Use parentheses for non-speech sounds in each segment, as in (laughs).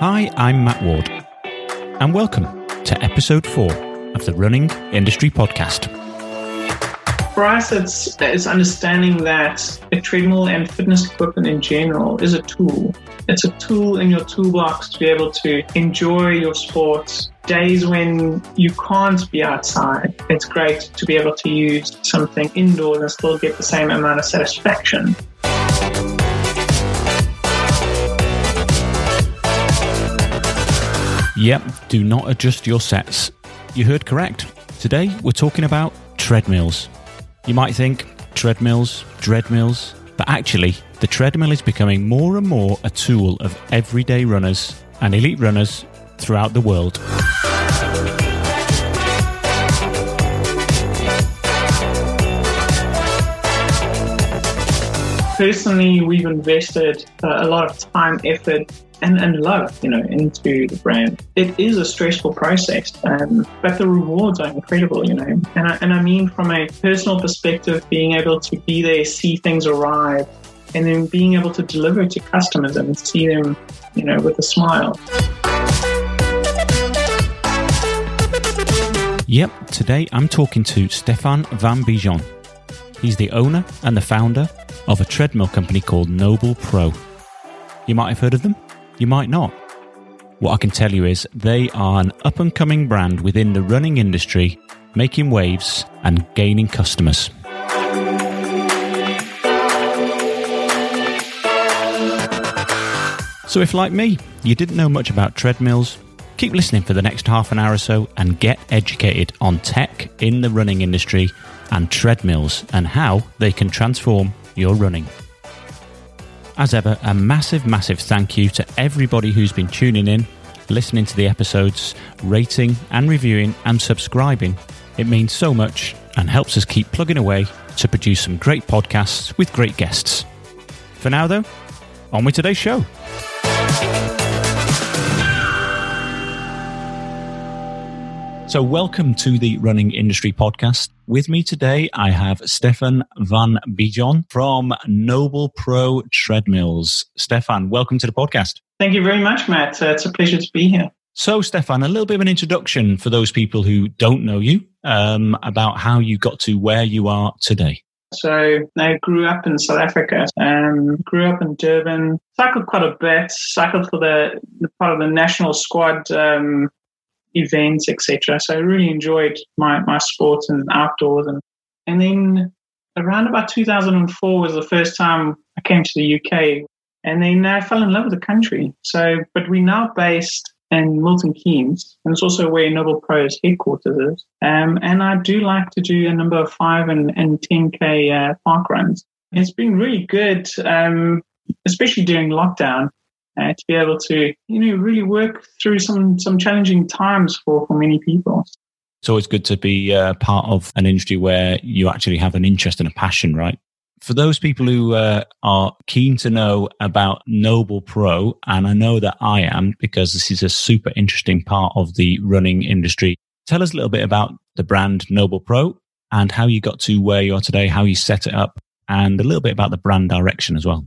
Hi, I'm Matt Ward, and welcome to episode four of the Running Industry Podcast. For us, it's, it's understanding that a treadmill and fitness equipment in general is a tool. It's a tool in your toolbox to be able to enjoy your sports. Days when you can't be outside, it's great to be able to use something indoors and still get the same amount of satisfaction. Yep, do not adjust your sets. You heard correct. Today we're talking about treadmills. You might think treadmills, treadmills, but actually, the treadmill is becoming more and more a tool of everyday runners and elite runners throughout the world. Personally, we've invested uh, a lot of time, effort, and, and love, you know, into the brand. It is a stressful process, um, but the rewards are incredible, you know. And I, and I mean, from a personal perspective, being able to be there, see things arrive, and then being able to deliver to customers and see them, you know, with a smile. Yep, today I'm talking to Stefan Van Bijon. He's the owner and the founder of a treadmill company called Noble Pro. You might have heard of them, you might not. What I can tell you is they are an up and coming brand within the running industry, making waves and gaining customers. So, if like me, you didn't know much about treadmills, keep listening for the next half an hour or so and get educated on tech in the running industry and treadmills and how they can transform your running. As ever, a massive, massive thank you to everybody who's been tuning in, listening to the episodes, rating and reviewing and subscribing. It means so much and helps us keep plugging away to produce some great podcasts with great guests. For now, though, on with today's show. So, welcome to the Running Industry Podcast. With me today, I have Stefan Van Bijon from Noble Pro Treadmills. Stefan, welcome to the podcast. Thank you very much, Matt. Uh, it's a pleasure to be here. So, Stefan, a little bit of an introduction for those people who don't know you um, about how you got to where you are today. So I grew up in South Africa, um, grew up in Durban, cycled quite a bit, cycled for the, the part of the national squad um, events, etc. So I really enjoyed my, my sports and outdoors. And, and then around about 2004 was the first time I came to the UK. And then I fell in love with the country. So, but we're now based in Milton Keynes, and it's also where Noble Pro's headquarters is. Um, and I do like to do a number of five and, and 10K uh, park runs. It's been really good, um, especially during lockdown uh, to be able to, you know, really work through some some challenging times for for many people. It's always good to be uh, part of an industry where you actually have an interest and a passion, right? For those people who uh, are keen to know about Noble Pro, and I know that I am because this is a super interesting part of the running industry. Tell us a little bit about the brand Noble Pro and how you got to where you are today, how you set it up, and a little bit about the brand direction as well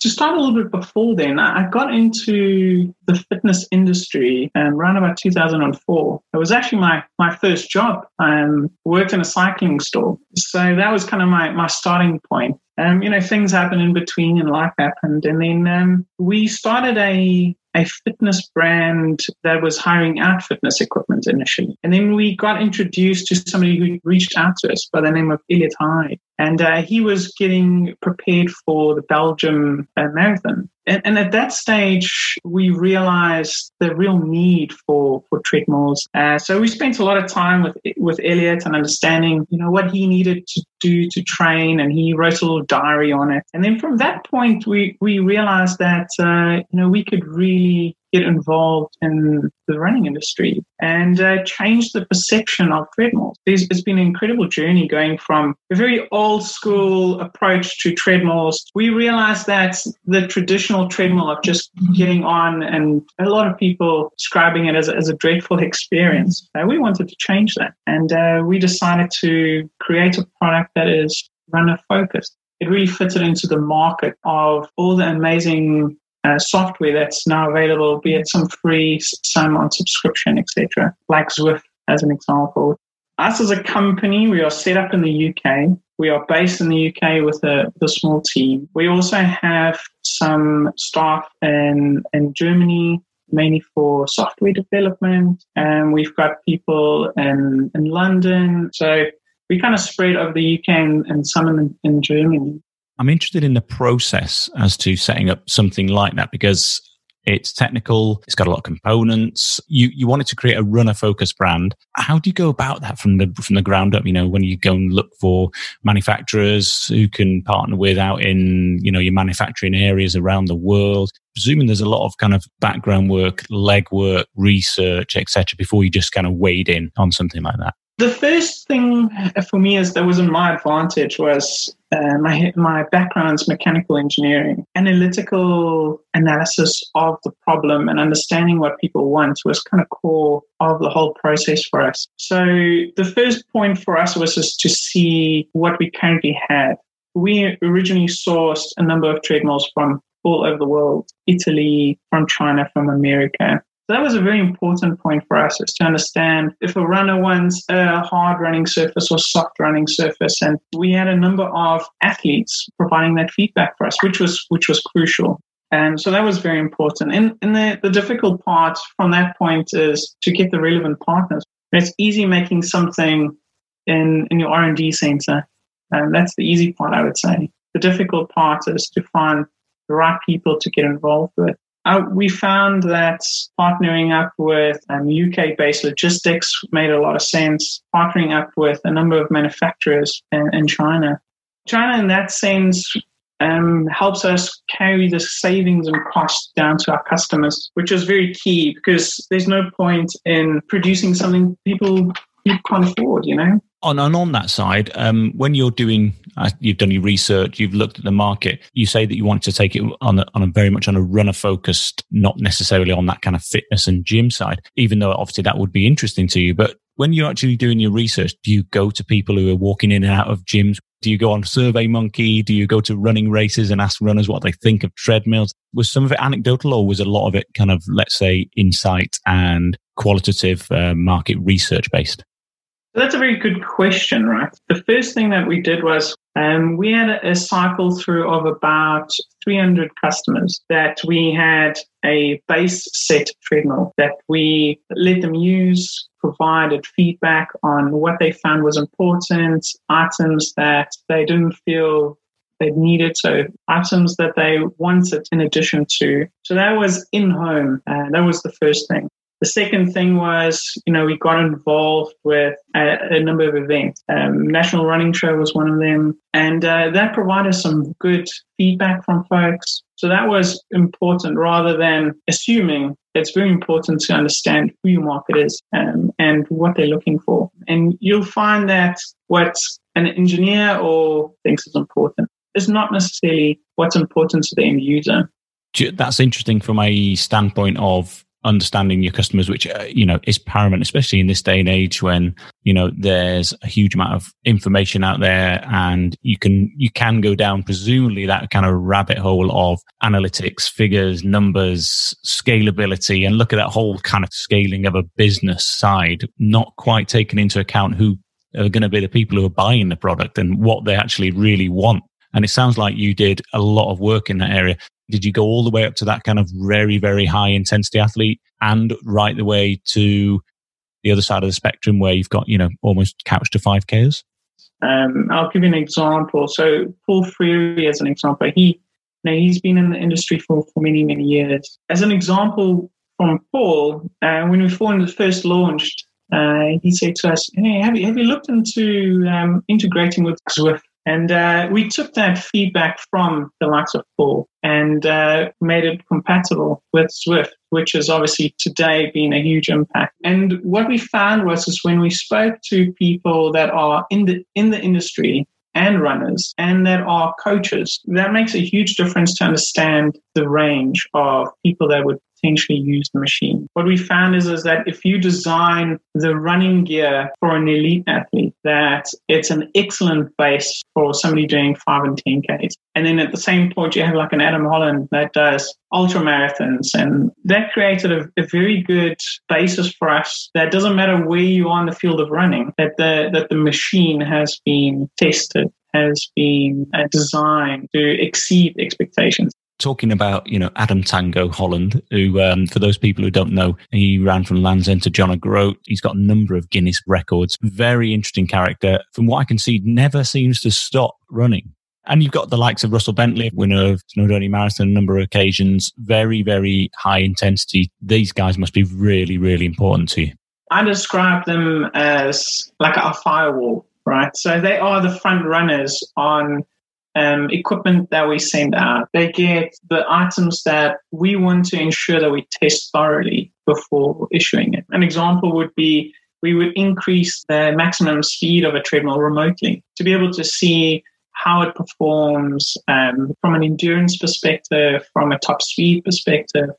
to start a little bit before then, I got into the fitness industry um, around about 2004. It was actually my, my first job. I um, worked in a cycling store. So that was kind of my, my starting point. Um, you know, things happened in between and life happened. And then um, we started a a fitness brand that was hiring out fitness equipment initially. And then we got introduced to somebody who reached out to us by the name of Elliot Hyde. And uh, he was getting prepared for the Belgium uh, Marathon. And, and, at that stage, we realized the real need for, for treadmills. Uh, so we spent a lot of time with, with Elliot and understanding, you know, what he needed to do to train. And he wrote a little diary on it. And then from that point, we, we realized that, uh, you know, we could really get involved in the running industry and uh, change the perception of treadmills. There's, it's been an incredible journey going from a very old school approach to treadmills. We realized that the traditional treadmill of just getting on and a lot of people describing it as a, as a dreadful experience. Uh, we wanted to change that. And uh, we decided to create a product that is runner focused. It really fitted into the market of all the amazing uh, software that's now available, be it some free, some on subscription, etc., like Zwift as an example. Us as a company, we are set up in the UK. We are based in the UK with a, with a small team. We also have some staff in, in Germany, mainly for software development. And we've got people in, in London. So we kind of spread over the UK and, and some in, in Germany. I'm interested in the process as to setting up something like that because it's technical, it's got a lot of components. You you wanted to create a runner focused brand. How do you go about that from the from the ground up? You know, when you go and look for manufacturers who can partner with out in, you know, your manufacturing areas around the world. Presuming there's a lot of kind of background work, leg work, research, etc., before you just kind of wade in on something like that. The first thing for me is that was in my advantage was uh, my my background's mechanical engineering, analytical analysis of the problem and understanding what people want was kind of core of the whole process for us. So the first point for us was just to see what we currently had. We originally sourced a number of treadmills from all over the world, Italy, from China, from America. That was a very important point for us is to understand if a runner wants a hard running surface or soft running surface. And we had a number of athletes providing that feedback for us, which was which was crucial. And so that was very important. And, and the, the difficult part from that point is to get the relevant partners. It's easy making something in, in your R&D center. And that's the easy part, I would say. The difficult part is to find the right people to get involved with. Uh, we found that partnering up with um, UK based logistics made a lot of sense, partnering up with a number of manufacturers in, in China. China, in that sense, um, helps us carry the savings and costs down to our customers, which is very key because there's no point in producing something people, people can't afford, you know? On and on that side, um, when you're doing, uh, you've done your research, you've looked at the market. You say that you want to take it on a, on a very much on a runner focused, not necessarily on that kind of fitness and gym side. Even though obviously that would be interesting to you, but when you're actually doing your research, do you go to people who are walking in and out of gyms? Do you go on Survey Monkey? Do you go to running races and ask runners what they think of treadmills? Was some of it anecdotal or was a lot of it kind of, let's say, insight and qualitative uh, market research based? That's a very good question, right? The first thing that we did was um, we had a, a cycle through of about 300 customers that we had a base set treadmill that we let them use, provided feedback on what they found was important, items that they didn't feel they needed, so items that they wanted in addition to. So that was in home. Uh, that was the first thing. The second thing was, you know, we got involved with a, a number of events. Um, National Running Show was one of them, and uh, that provided some good feedback from folks. So that was important rather than assuming. It's very important to understand who your market is um, and what they're looking for. And you'll find that what an engineer or thinks is important is not necessarily what's important to the end user. That's interesting from a standpoint of understanding your customers, which, uh, you know, is paramount, especially in this day and age when, you know, there's a huge amount of information out there and you can, you can go down presumably that kind of rabbit hole of analytics, figures, numbers, scalability, and look at that whole kind of scaling of a business side, not quite taking into account who are going to be the people who are buying the product and what they actually really want. And it sounds like you did a lot of work in that area. Did you go all the way up to that kind of very, very high intensity athlete and right the way to the other side of the spectrum where you've got, you know, almost couch to 5Ks? Um, I'll give you an example. So Paul Freary, as an example, he you know, he's been in the industry for, for many, many years. As an example from Paul, uh, when we first launched, uh, he said to us, "Hey, have you have you looked into um, integrating with Zwift?" And uh, we took that feedback from the likes of Paul and uh, made it compatible with Zwift, which has obviously today been a huge impact. And what we found was is when we spoke to people that are in the in the industry and runners and that are coaches, that makes a huge difference to understand the range of people that would potentially use the machine. What we found is, is that if you design the running gear for an elite athlete, that it's an excellent base for somebody doing five and 10 Ks. And then at the same point, you have like an Adam Holland that does ultra marathons. And that created a, a very good basis for us that doesn't matter where you are in the field of running, that the, that the machine has been tested has been uh, designed to exceed expectations talking about, you know, Adam Tango Holland, who, um, for those people who don't know, he ran from Land's End to John O'Groat. He's got a number of Guinness records. Very interesting character. From what I can see, never seems to stop running. And you've got the likes of Russell Bentley, winner of Snowdonia Marathon a number of occasions. Very, very high intensity. These guys must be really, really important to you. I describe them as like a firewall, right? So they are the front runners on um, equipment that we send out. They get the items that we want to ensure that we test thoroughly before issuing it. An example would be we would increase the maximum speed of a treadmill remotely to be able to see how it performs um, from an endurance perspective, from a top speed perspective.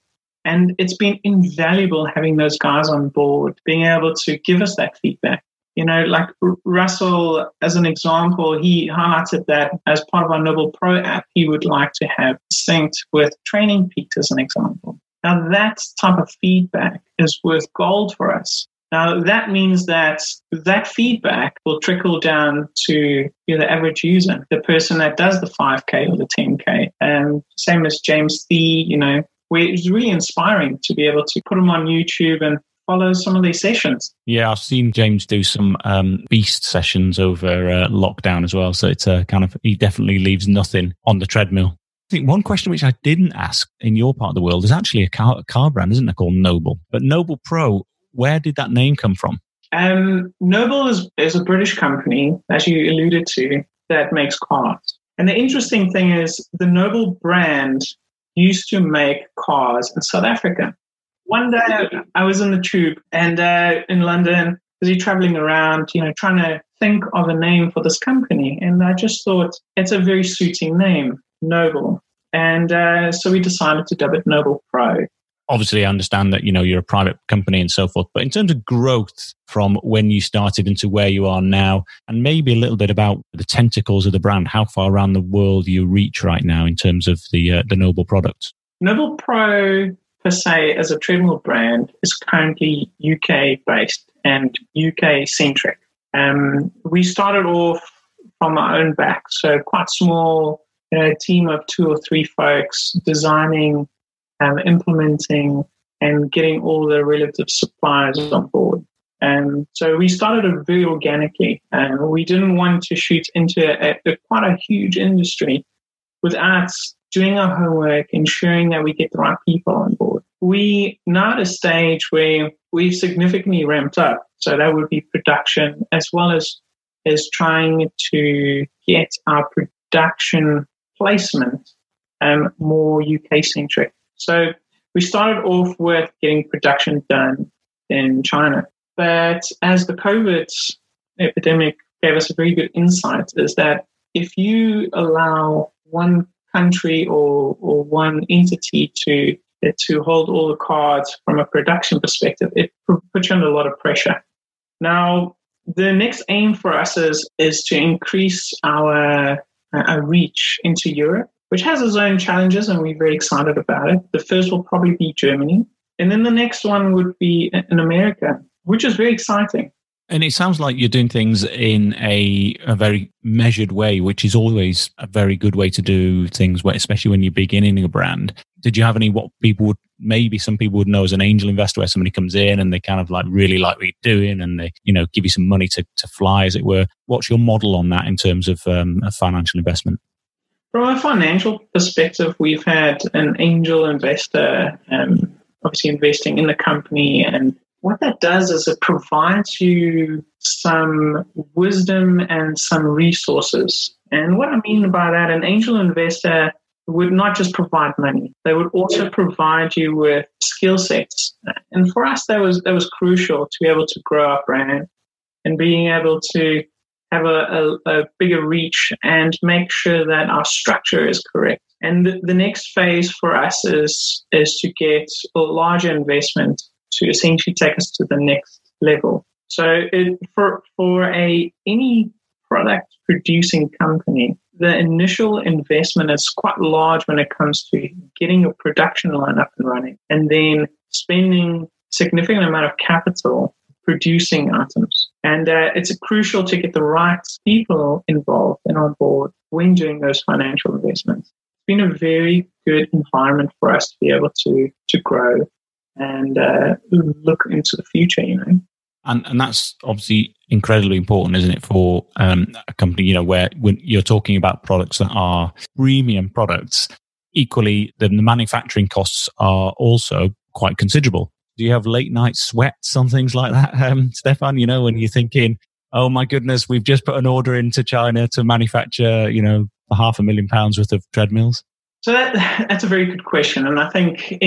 And it's been invaluable having those guys on board, being able to give us that feedback. You know, like Russell, as an example, he highlighted that as part of our Noble Pro app, he would like to have synced with Training Peaks as an example. Now, that type of feedback is worth gold for us. Now, that means that that feedback will trickle down to you know, the average user, the person that does the 5K or the 10K. And same as James Thie, you know, it's really inspiring to be able to put them on YouTube and follow some of these sessions. Yeah, I've seen James do some um, beast sessions over uh, lockdown as well. So it's a kind of, he definitely leaves nothing on the treadmill. I think one question which I didn't ask in your part of the world is actually a car, a car brand, isn't it, called Noble? But Noble Pro, where did that name come from? Um, Noble is, is a British company, as you alluded to, that makes cars. And the interesting thing is the Noble brand used to make cars in South Africa one day I was in the tube and uh, in London, busy traveling around, you know, trying to think of a name for this company. And I just thought it's a very suiting name, Noble. And uh, so we decided to dub it Noble Pro. Obviously, I understand that you know you're a private company and so forth, but in terms of growth from when you started into where you are now, and maybe a little bit about the tentacles of the brand, how far around the world you reach right now in terms of the uh, the Noble products. Noble Pro per se as a treadmill brand is currently UK based and UK centric. Um, we started off from our own back, so quite small, you know, team of two or three folks designing, um, implementing, and getting all the relative suppliers on board. And so we started it very organically. And we didn't want to shoot into a, a, quite a huge industry without doing our homework, ensuring that we get the right people on board. We now at a stage where we've significantly ramped up. So that would be production as well as as trying to get our production placement um, more UK centric. So we started off with getting production done in China. But as the COVID epidemic gave us a very good insight, is that if you allow one country or, or one entity to to hold all the cards from a production perspective, it puts you under a lot of pressure. Now, the next aim for us is, is to increase our, uh, our reach into Europe, which has its own challenges, and we're very excited about it. The first will probably be Germany, and then the next one would be uh, in America, which is very exciting. And it sounds like you're doing things in a, a very measured way, which is always a very good way to do things, especially when you're beginning a brand. Did you have any what people would maybe some people would know as an angel investor where somebody comes in and they kind of like really like what you're doing and they, you know, give you some money to, to fly, as it were? What's your model on that in terms of um, a financial investment? From a financial perspective, we've had an angel investor um, obviously investing in the company and what that does is it provides you some wisdom and some resources. And what I mean by that, an angel investor would not just provide money; they would also provide you with skill sets. And for us, that was that was crucial to be able to grow our brand and being able to have a, a, a bigger reach and make sure that our structure is correct. And the, the next phase for us is is to get a larger investment to essentially take us to the next level. So it, for for a any product producing company, the initial investment is quite large when it comes to getting your production line up and running, and then spending significant amount of capital producing items. And uh, it's crucial to get the right people involved and on board when doing those financial investments. It's been a very good environment for us to be able to to grow and uh, look into the future. You know. And and that's obviously incredibly important, isn't it, for um, a company, you know, where when you're talking about products that are premium products, equally the, the manufacturing costs are also quite considerable. Do you have late night sweats on things like that, (laughs) um, Stefan? You know, when you're thinking, oh my goodness, we've just put an order into China to manufacture, you know, half a million pounds worth of treadmills? So that, that's a very good question. And I think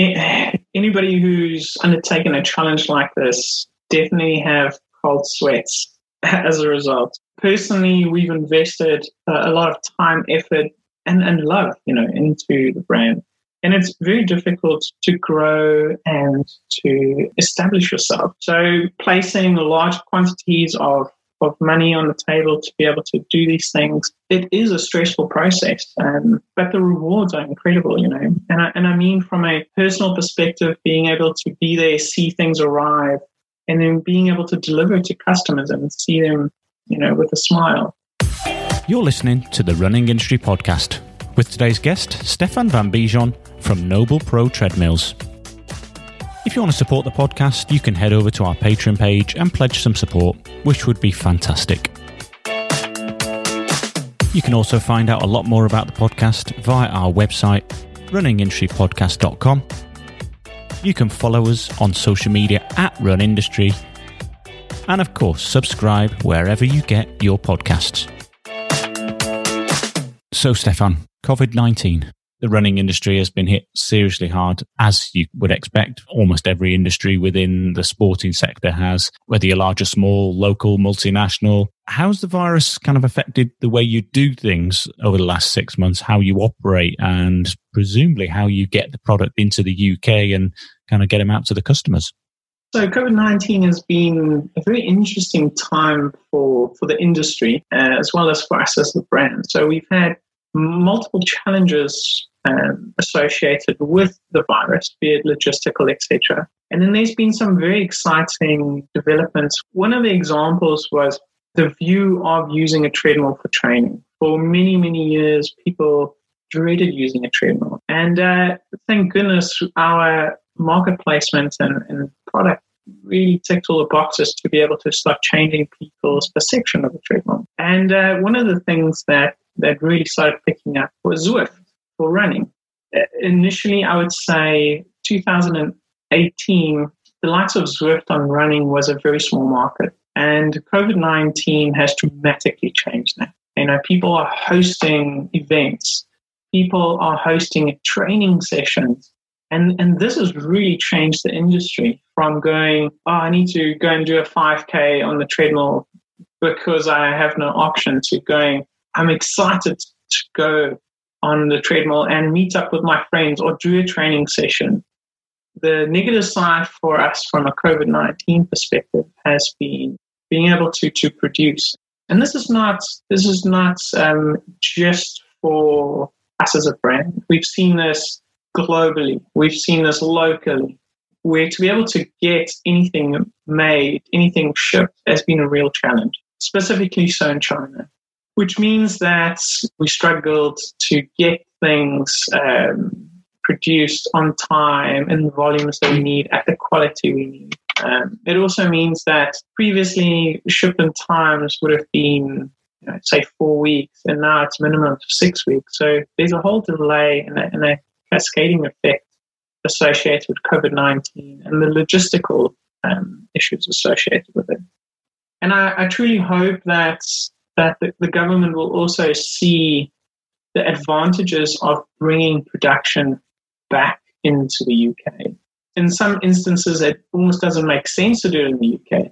anybody who's undertaken a challenge like this definitely have cold sweats (laughs) as a result. Personally, we've invested a lot of time, effort, and, and love, you know, into the brand. And it's very difficult to grow and to establish yourself. So placing large quantities of of money on the table to be able to do these things, it is a stressful process. Um, but the rewards are incredible, you know. And I, and I mean, from a personal perspective, being able to be there, see things arrive, and then being able to deliver to customers and see them, you know, with a smile. You're listening to the Running Industry Podcast with today's guest, Stefan Van Bijon from Noble Pro Treadmills. If you want to support the podcast, you can head over to our Patreon page and pledge some support, which would be fantastic. You can also find out a lot more about the podcast via our website, runningindustrypodcast.com you can follow us on social media at Run Industry. And of course, subscribe wherever you get your podcasts. So, Stefan, COVID 19. The running industry has been hit seriously hard, as you would expect. Almost every industry within the sporting sector has, whether you're large or small, local, multinational. How's the virus kind of affected the way you do things over the last six months, how you operate, and presumably how you get the product into the UK and kind of get them out to the customers? So COVID nineteen has been a very interesting time for for the industry uh, as well as for us as a brand. So we've had multiple challenges um, associated with the virus, be it logistical, etc. And then there's been some very exciting developments. One of the examples was the view of using a treadmill for training. For many, many years, people dreaded using a treadmill. And uh, thank goodness our market placement and, and product really ticked all the boxes to be able to start changing people's perception of the treadmill. And uh, one of the things that, that really started picking up was Zwift for running. Uh, initially, I would say 2018, the likes of Zwift on running was a very small market. And COVID 19 has dramatically changed that. You know, people are hosting events, people are hosting training sessions and, and this has really changed the industry from going, oh, I need to go and do a 5K on the treadmill because I have no option to going, I'm excited to go on the treadmill and meet up with my friends or do a training session. The negative side for us from a COVID 19 perspective has been being able to, to produce. And this is not, this is not um, just for us as a brand. We've seen this globally. We've seen this locally, where to be able to get anything made, anything shipped, has been a real challenge, specifically so in China, which means that we struggled to get things um, produced on time in the volumes that we need at the quality we need. Um, it also means that previously shipment times would have been you know, say four weeks, and now it's minimum of six weeks. So there's a whole delay and a, and a cascading effect associated with COVID 19 and the logistical um, issues associated with it. And I, I truly hope that, that the, the, government will also see the advantages of bringing production back into the UK. In some instances, it almost doesn't make sense to do it in the UK.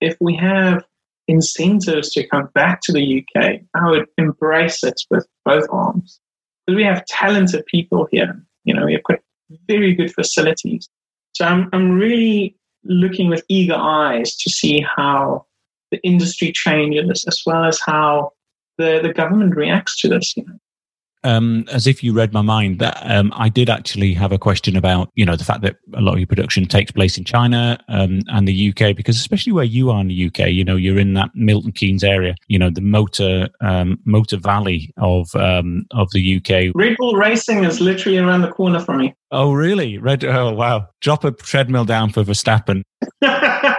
If we have incentives to come back to the UK, I would embrace it with both arms. Because we have talented people here. You know, we've got very good facilities. So I'm, I'm really looking with eager eyes to see how the industry changes as well as how the, the government reacts to this. You know um, as if you read my mind, that um, I did actually have a question about, you know, the fact that a lot of your production takes place in China um, and the UK, because especially where you are in the UK, you know, you're in that Milton Keynes area, you know, the motor um, motor valley of um, of the UK. Red Bull Racing is literally around the corner from me. Oh, really? Red? Oh, wow! Drop a treadmill down for Verstappen. (laughs)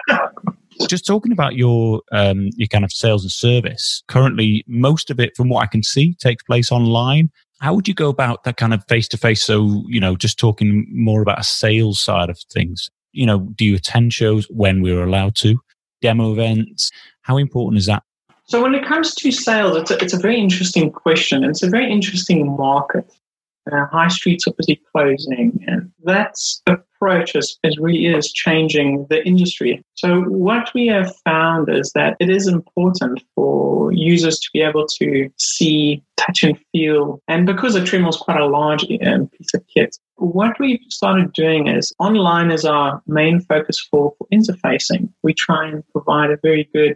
just talking about your um, your kind of sales and service. Currently, most of it, from what I can see, takes place online. How would you go about that kind of face to face? So, you know, just talking more about a sales side of things. You know, do you attend shows when we're allowed to? Demo events? How important is that? So, when it comes to sales, it's a, it's a very interesting question. It's a very interesting market. Uh, high streets are busy closing, and that approach is, is really is changing the industry. So what we have found is that it is important for users to be able to see, touch, and feel. And because the treadmill is quite a large um, piece of kit, what we've started doing is online is our main focus for, for interfacing. We try and provide a very good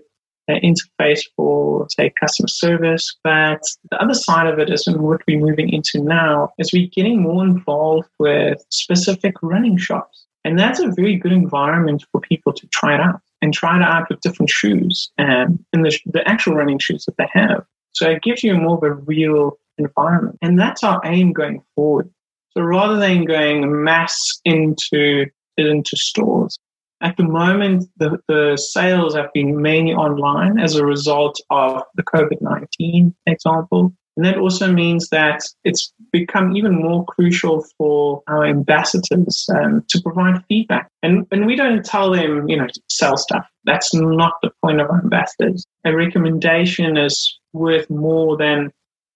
interface for, say, customer service. But the other side of it is, what we're moving into now, is we're getting more involved with specific running shops. And that's a very good environment for people to try it out and try it out with different shoes um, and in the, the actual running shoes that they have. So it gives you more of a real environment. And that's our aim going forward. So rather than going mass into into stores, at the moment, the, the sales have been mainly online as a result of the COVID 19 example. And that also means that it's become even more crucial for our ambassadors um, to provide feedback. And, and we don't tell them, you know, sell stuff. That's not the point of our ambassadors. A recommendation is worth more than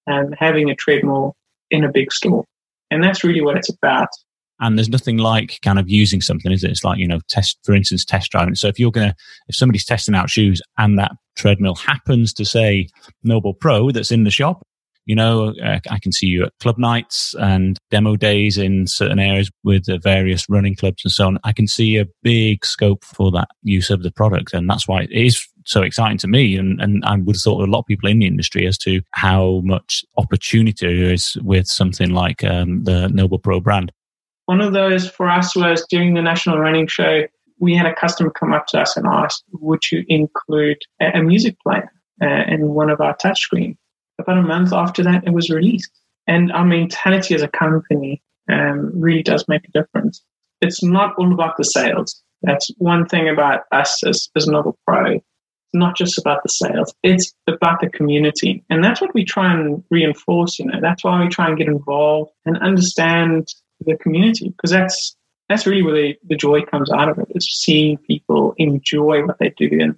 um, having a treadmill in a big store. And that's really what it's about. And there's nothing like kind of using something, is it? It's like, you know, test, for instance, test driving. So if you're going to, if somebody's testing out shoes and that treadmill happens to say Noble Pro that's in the shop, you know, uh, I can see you at club nights and demo days in certain areas with the various running clubs and so on. I can see a big scope for that use of the product. And that's why it is so exciting to me. And, and I would have thought a lot of people in the industry as to how much opportunity there is with something like um, the Noble Pro brand. One of those for us was during the National Running Show, we had a customer come up to us and ask, would you include a, a music player uh, in one of our touchscreens? About a month after that, it was released. And our mentality as a company um, really does make a difference. It's not all about the sales. That's one thing about us as, as Noble Pro. It's not just about the sales. It's about the community. And that's what we try and reinforce, you know. That's why we try and get involved and understand the community because that's that's really where the, the joy comes out of it is seeing people enjoy what they do. And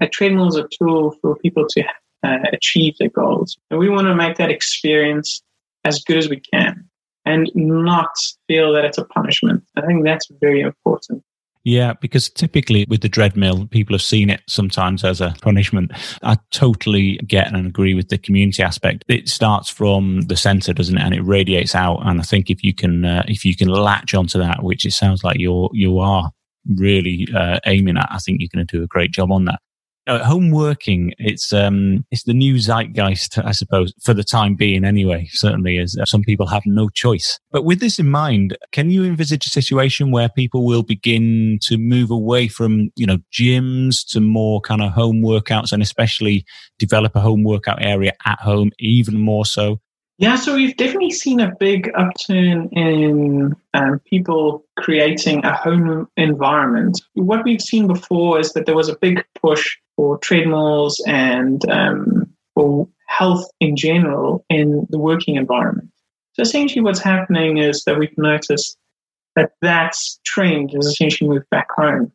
a treadmill is a tool for people to uh, achieve their goals. And we want to make that experience as good as we can and not feel that it's a punishment. I think that's very important yeah, because typically with the treadmill, people have seen it sometimes as a punishment. I totally get and agree with the community aspect. It starts from the center, doesn't it? And it radiates out. And I think if you can, uh, if you can latch onto that, which it sounds like you're, you are really uh, aiming at, I think you're going to do a great job on that uh, home working it's um it's the new zeitgeist i suppose for the time being anyway certainly as uh, some people have no choice but with this in mind can you envisage a situation where people will begin to move away from you know gyms to more kind of home workouts and especially develop a home workout area at home even more so yeah, so we've definitely seen a big upturn in um, people creating a home environment. What we've seen before is that there was a big push for treadmills and um, for health in general in the working environment. So essentially, what's happening is that we've noticed that that trend has essentially moved back home.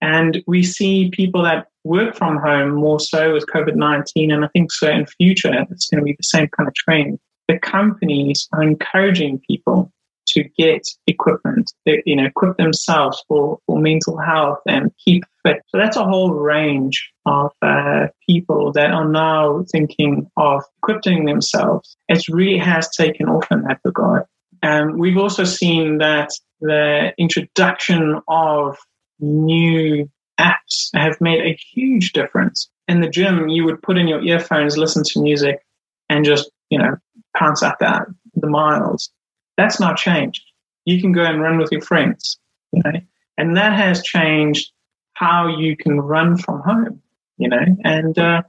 And we see people that work from home more so with COVID 19. And I think so in future, it's going to be the same kind of trend the companies are encouraging people to get equipment, you know, equip themselves for, for mental health and keep fit. So that's a whole range of uh, people that are now thinking of equipping themselves. It really has taken off in that regard. And we've also seen that the introduction of new apps have made a huge difference. In the gym, you would put in your earphones, listen to music, and just, you know, pounce out that the miles. That's not changed. You can go and run with your friends, you know, and that has changed how you can run from home, you know, and uh,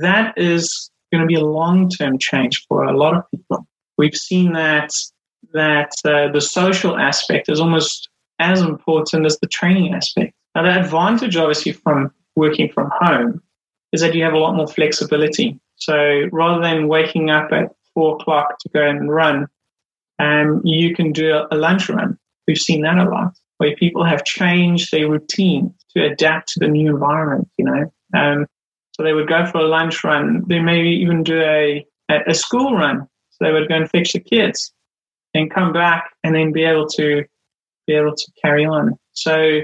that is going to be a long-term change for a lot of people. We've seen that that uh, the social aspect is almost as important as the training aspect. Now, the advantage, obviously, from working from home is that you have a lot more flexibility. So rather than waking up at four o'clock to go and run, um, you can do a lunch run. We've seen that a lot, where people have changed their routine to adapt to the new environment. You know, um, so they would go for a lunch run. They maybe even do a a school run. So they would go and fetch the kids and come back, and then be able to be able to carry on. So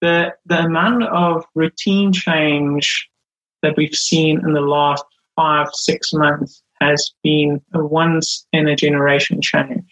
the the amount of routine change that we've seen in the last five six months has been a once in a generation change.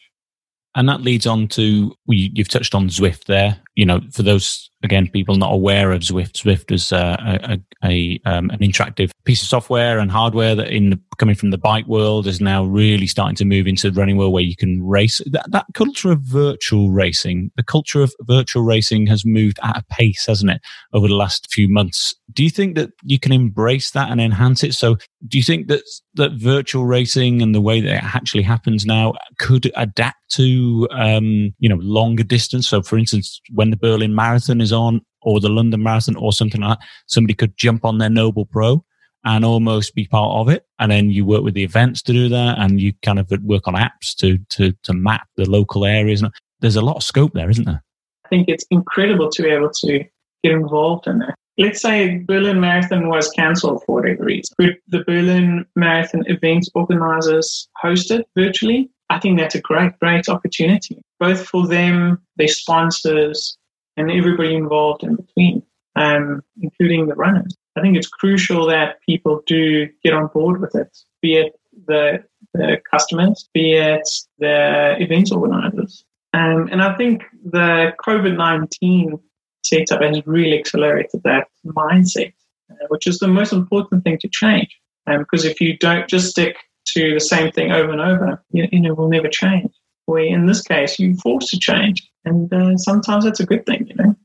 And that leads on to you've touched on Zwift there. You know, for those again people not aware of Zwift, Zwift is uh, a, a, um, an interactive piece of software and hardware that in the, coming from the bike world is now really starting to move into the running world where you can race. That, that culture of virtual racing, the culture of virtual racing has moved at a pace, hasn't it, over the last few months? Do you think that you can embrace that and enhance it? So, do you think that that virtual racing and the way that it actually happens now could adapt to um, you know longer distance? So, for instance, when the Berlin Marathon is on, or the London Marathon, or something like that, somebody could jump on their Noble Pro and almost be part of it. And then you work with the events to do that, and you kind of work on apps to to to map the local areas. And there's a lot of scope there, isn't there? I think it's incredible to be able to get involved in that. Let's say Berlin Marathon was cancelled for whatever reason. Could the Berlin Marathon event organizers host it virtually? I think that's a great, great opportunity, both for them, their sponsors, and everybody involved in between, um, including the runners. I think it's crucial that people do get on board with it, be it the, the customers, be it the event organizers. Um, and I think the COVID 19 setup has really accelerated that mindset, uh, which is the most important thing to change. Um, because if you don't just stick to the same thing over and over, you, you know, will never change. Where in this case, you're forced to change. And uh, sometimes that's a good thing, you know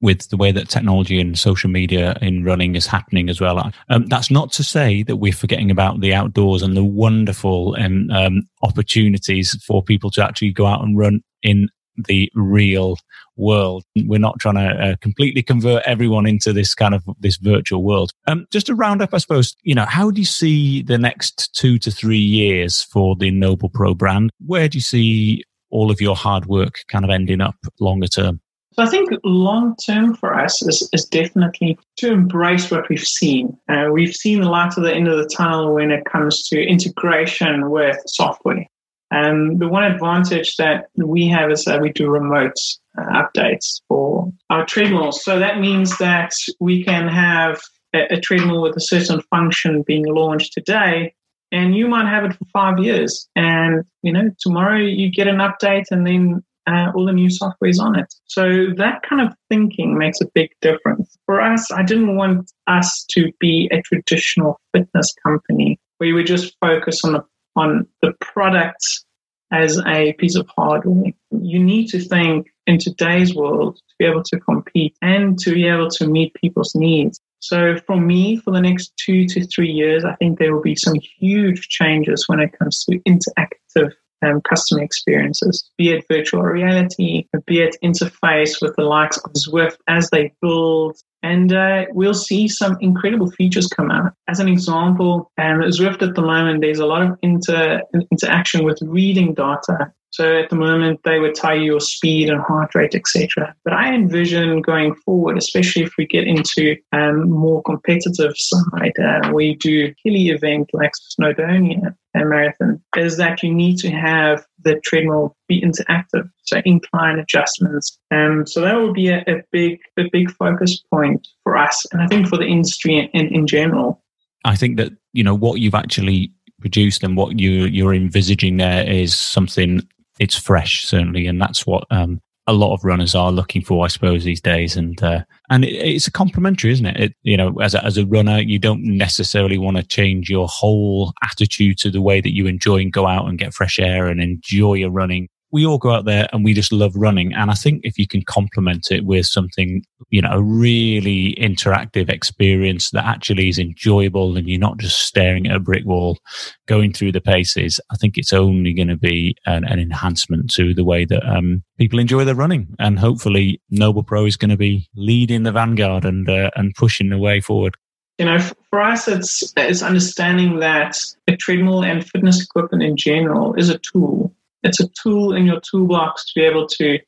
with the way that technology and social media in running is happening as well. Um, that's not to say that we're forgetting about the outdoors and the wonderful um, um, opportunities for people to actually go out and run in the real world. We're not trying to uh, completely convert everyone into this kind of this virtual world. Um, just to round up, I suppose, you know, how do you see the next two to three years for the Noble Pro brand? Where do you see all of your hard work kind of ending up longer term? So I think long term for us is, is definitely to embrace what we've seen. Uh, we've seen the light at the end of the tunnel when it comes to integration with software. And the one advantage that we have is that we do remote uh, updates for our treadmills. So that means that we can have a, a treadmill with a certain function being launched today and you might have it for five years. And you know tomorrow you get an update and then uh, all the new software is on it. So that kind of thinking makes a big difference. For us i didn't want us to be a traditional fitness company where we just focus on the on the products as a piece of hardware. You need to think in today's world to be able to compete and to be able to meet people's needs. So for me, for the next two to three years, I think there will be some huge changes when it comes to interactive um, customer experiences, be it virtual reality, be it interface with the likes of Zwift as they build. And uh, we'll see some incredible features come out. As an example, um, Zwift at the moment, there's a lot of inter- interaction with reading data So at the moment, they would tell you your speed and heart rate, etc. But I envision going forward, especially if we get into um, more competitive side, uh, you do hilly event like Snowdonia and marathon, is that you need to have the treadmill be interactive, so incline adjustments. Um, so that would be a, a big, a big focus point for us, and I think for the industry in, in general. I think that you know what you've actually produced and what you you're envisaging there is something it's fresh certainly, and that's what um, a lot of runners are looking for, I suppose, these days. And uh, and it, it's a complimentary, isn't it? it? You know, as a, as a runner, you don't necessarily want to change your whole attitude to the way that you enjoy and go out and get fresh air and enjoy your running we all go out there and we just love running. And I think if you can complement it with something, you know, a really interactive experience that actually is enjoyable and you're not just staring at a brick wall going through the paces, I think it's only going to be an, an, enhancement to the way that um, people enjoy their running. And hopefully Noble Pro is going to be leading the vanguard and, uh, and pushing the way forward. You know, for us, it's, it's understanding that a treadmill and fitness equipment in general is a tool it's a tool in your toolbox to be able to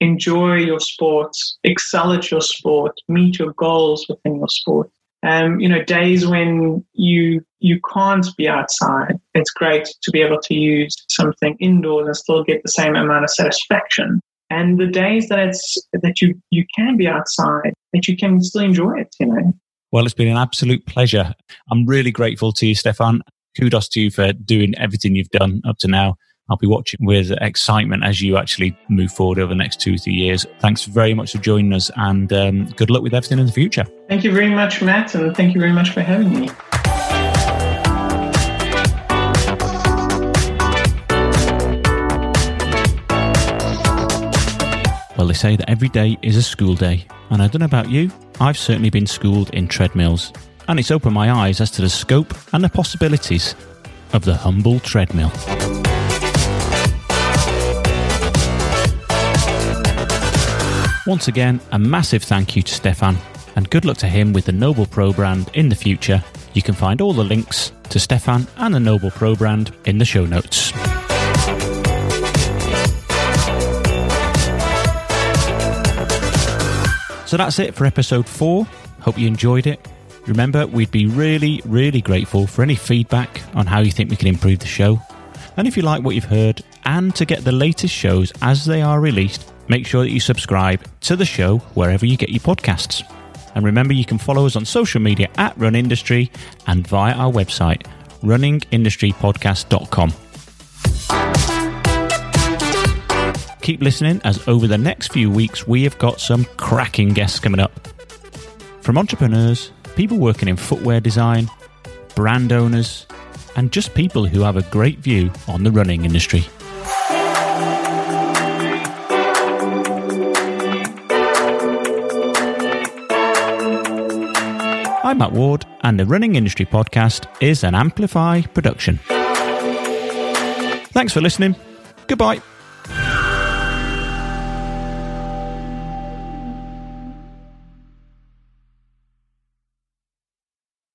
enjoy your sport, excel at your sport, meet your goals within your sport. Um, you know, days when you you can't be outside, it's great to be able to use something indoors and still get the same amount of satisfaction. And the days that it's that you you can be outside, that you can still enjoy it, you know. Well, it's been an absolute pleasure. I'm really grateful to you, Stefan. Kudos to you for doing everything you've done up to now. I'll be watching with excitement as you actually move forward over the next two, three years. Thanks very much for joining us and um, good luck with everything in the future. Thank you very much, Matt, and thank you very much for having me. Well, they say that every day is a school day. And I don't know about you, I've certainly been schooled in treadmills. And it's opened my eyes as to the scope and the possibilities of the humble treadmill. Once again, a massive thank you to Stefan, and good luck to him with the Noble Pro brand in the future. You can find all the links to Stefan and the Noble Pro brand in the show notes. So that's it for episode four. Hope you enjoyed it. Remember, we'd be really, really grateful for any feedback on how you think we can improve the show. And if you like what you've heard, and to get the latest shows as they are released, make sure that you subscribe to the show wherever you get your podcasts. And remember, you can follow us on social media at Run Industry and via our website, runningindustrypodcast.com. Keep listening as over the next few weeks we have got some cracking guests coming up. From entrepreneurs, people working in footwear design, brand owners, and just people who have a great view on the running industry. I'm Matt Ward, and the Running Industry Podcast is an Amplify production. Thanks for listening. Goodbye.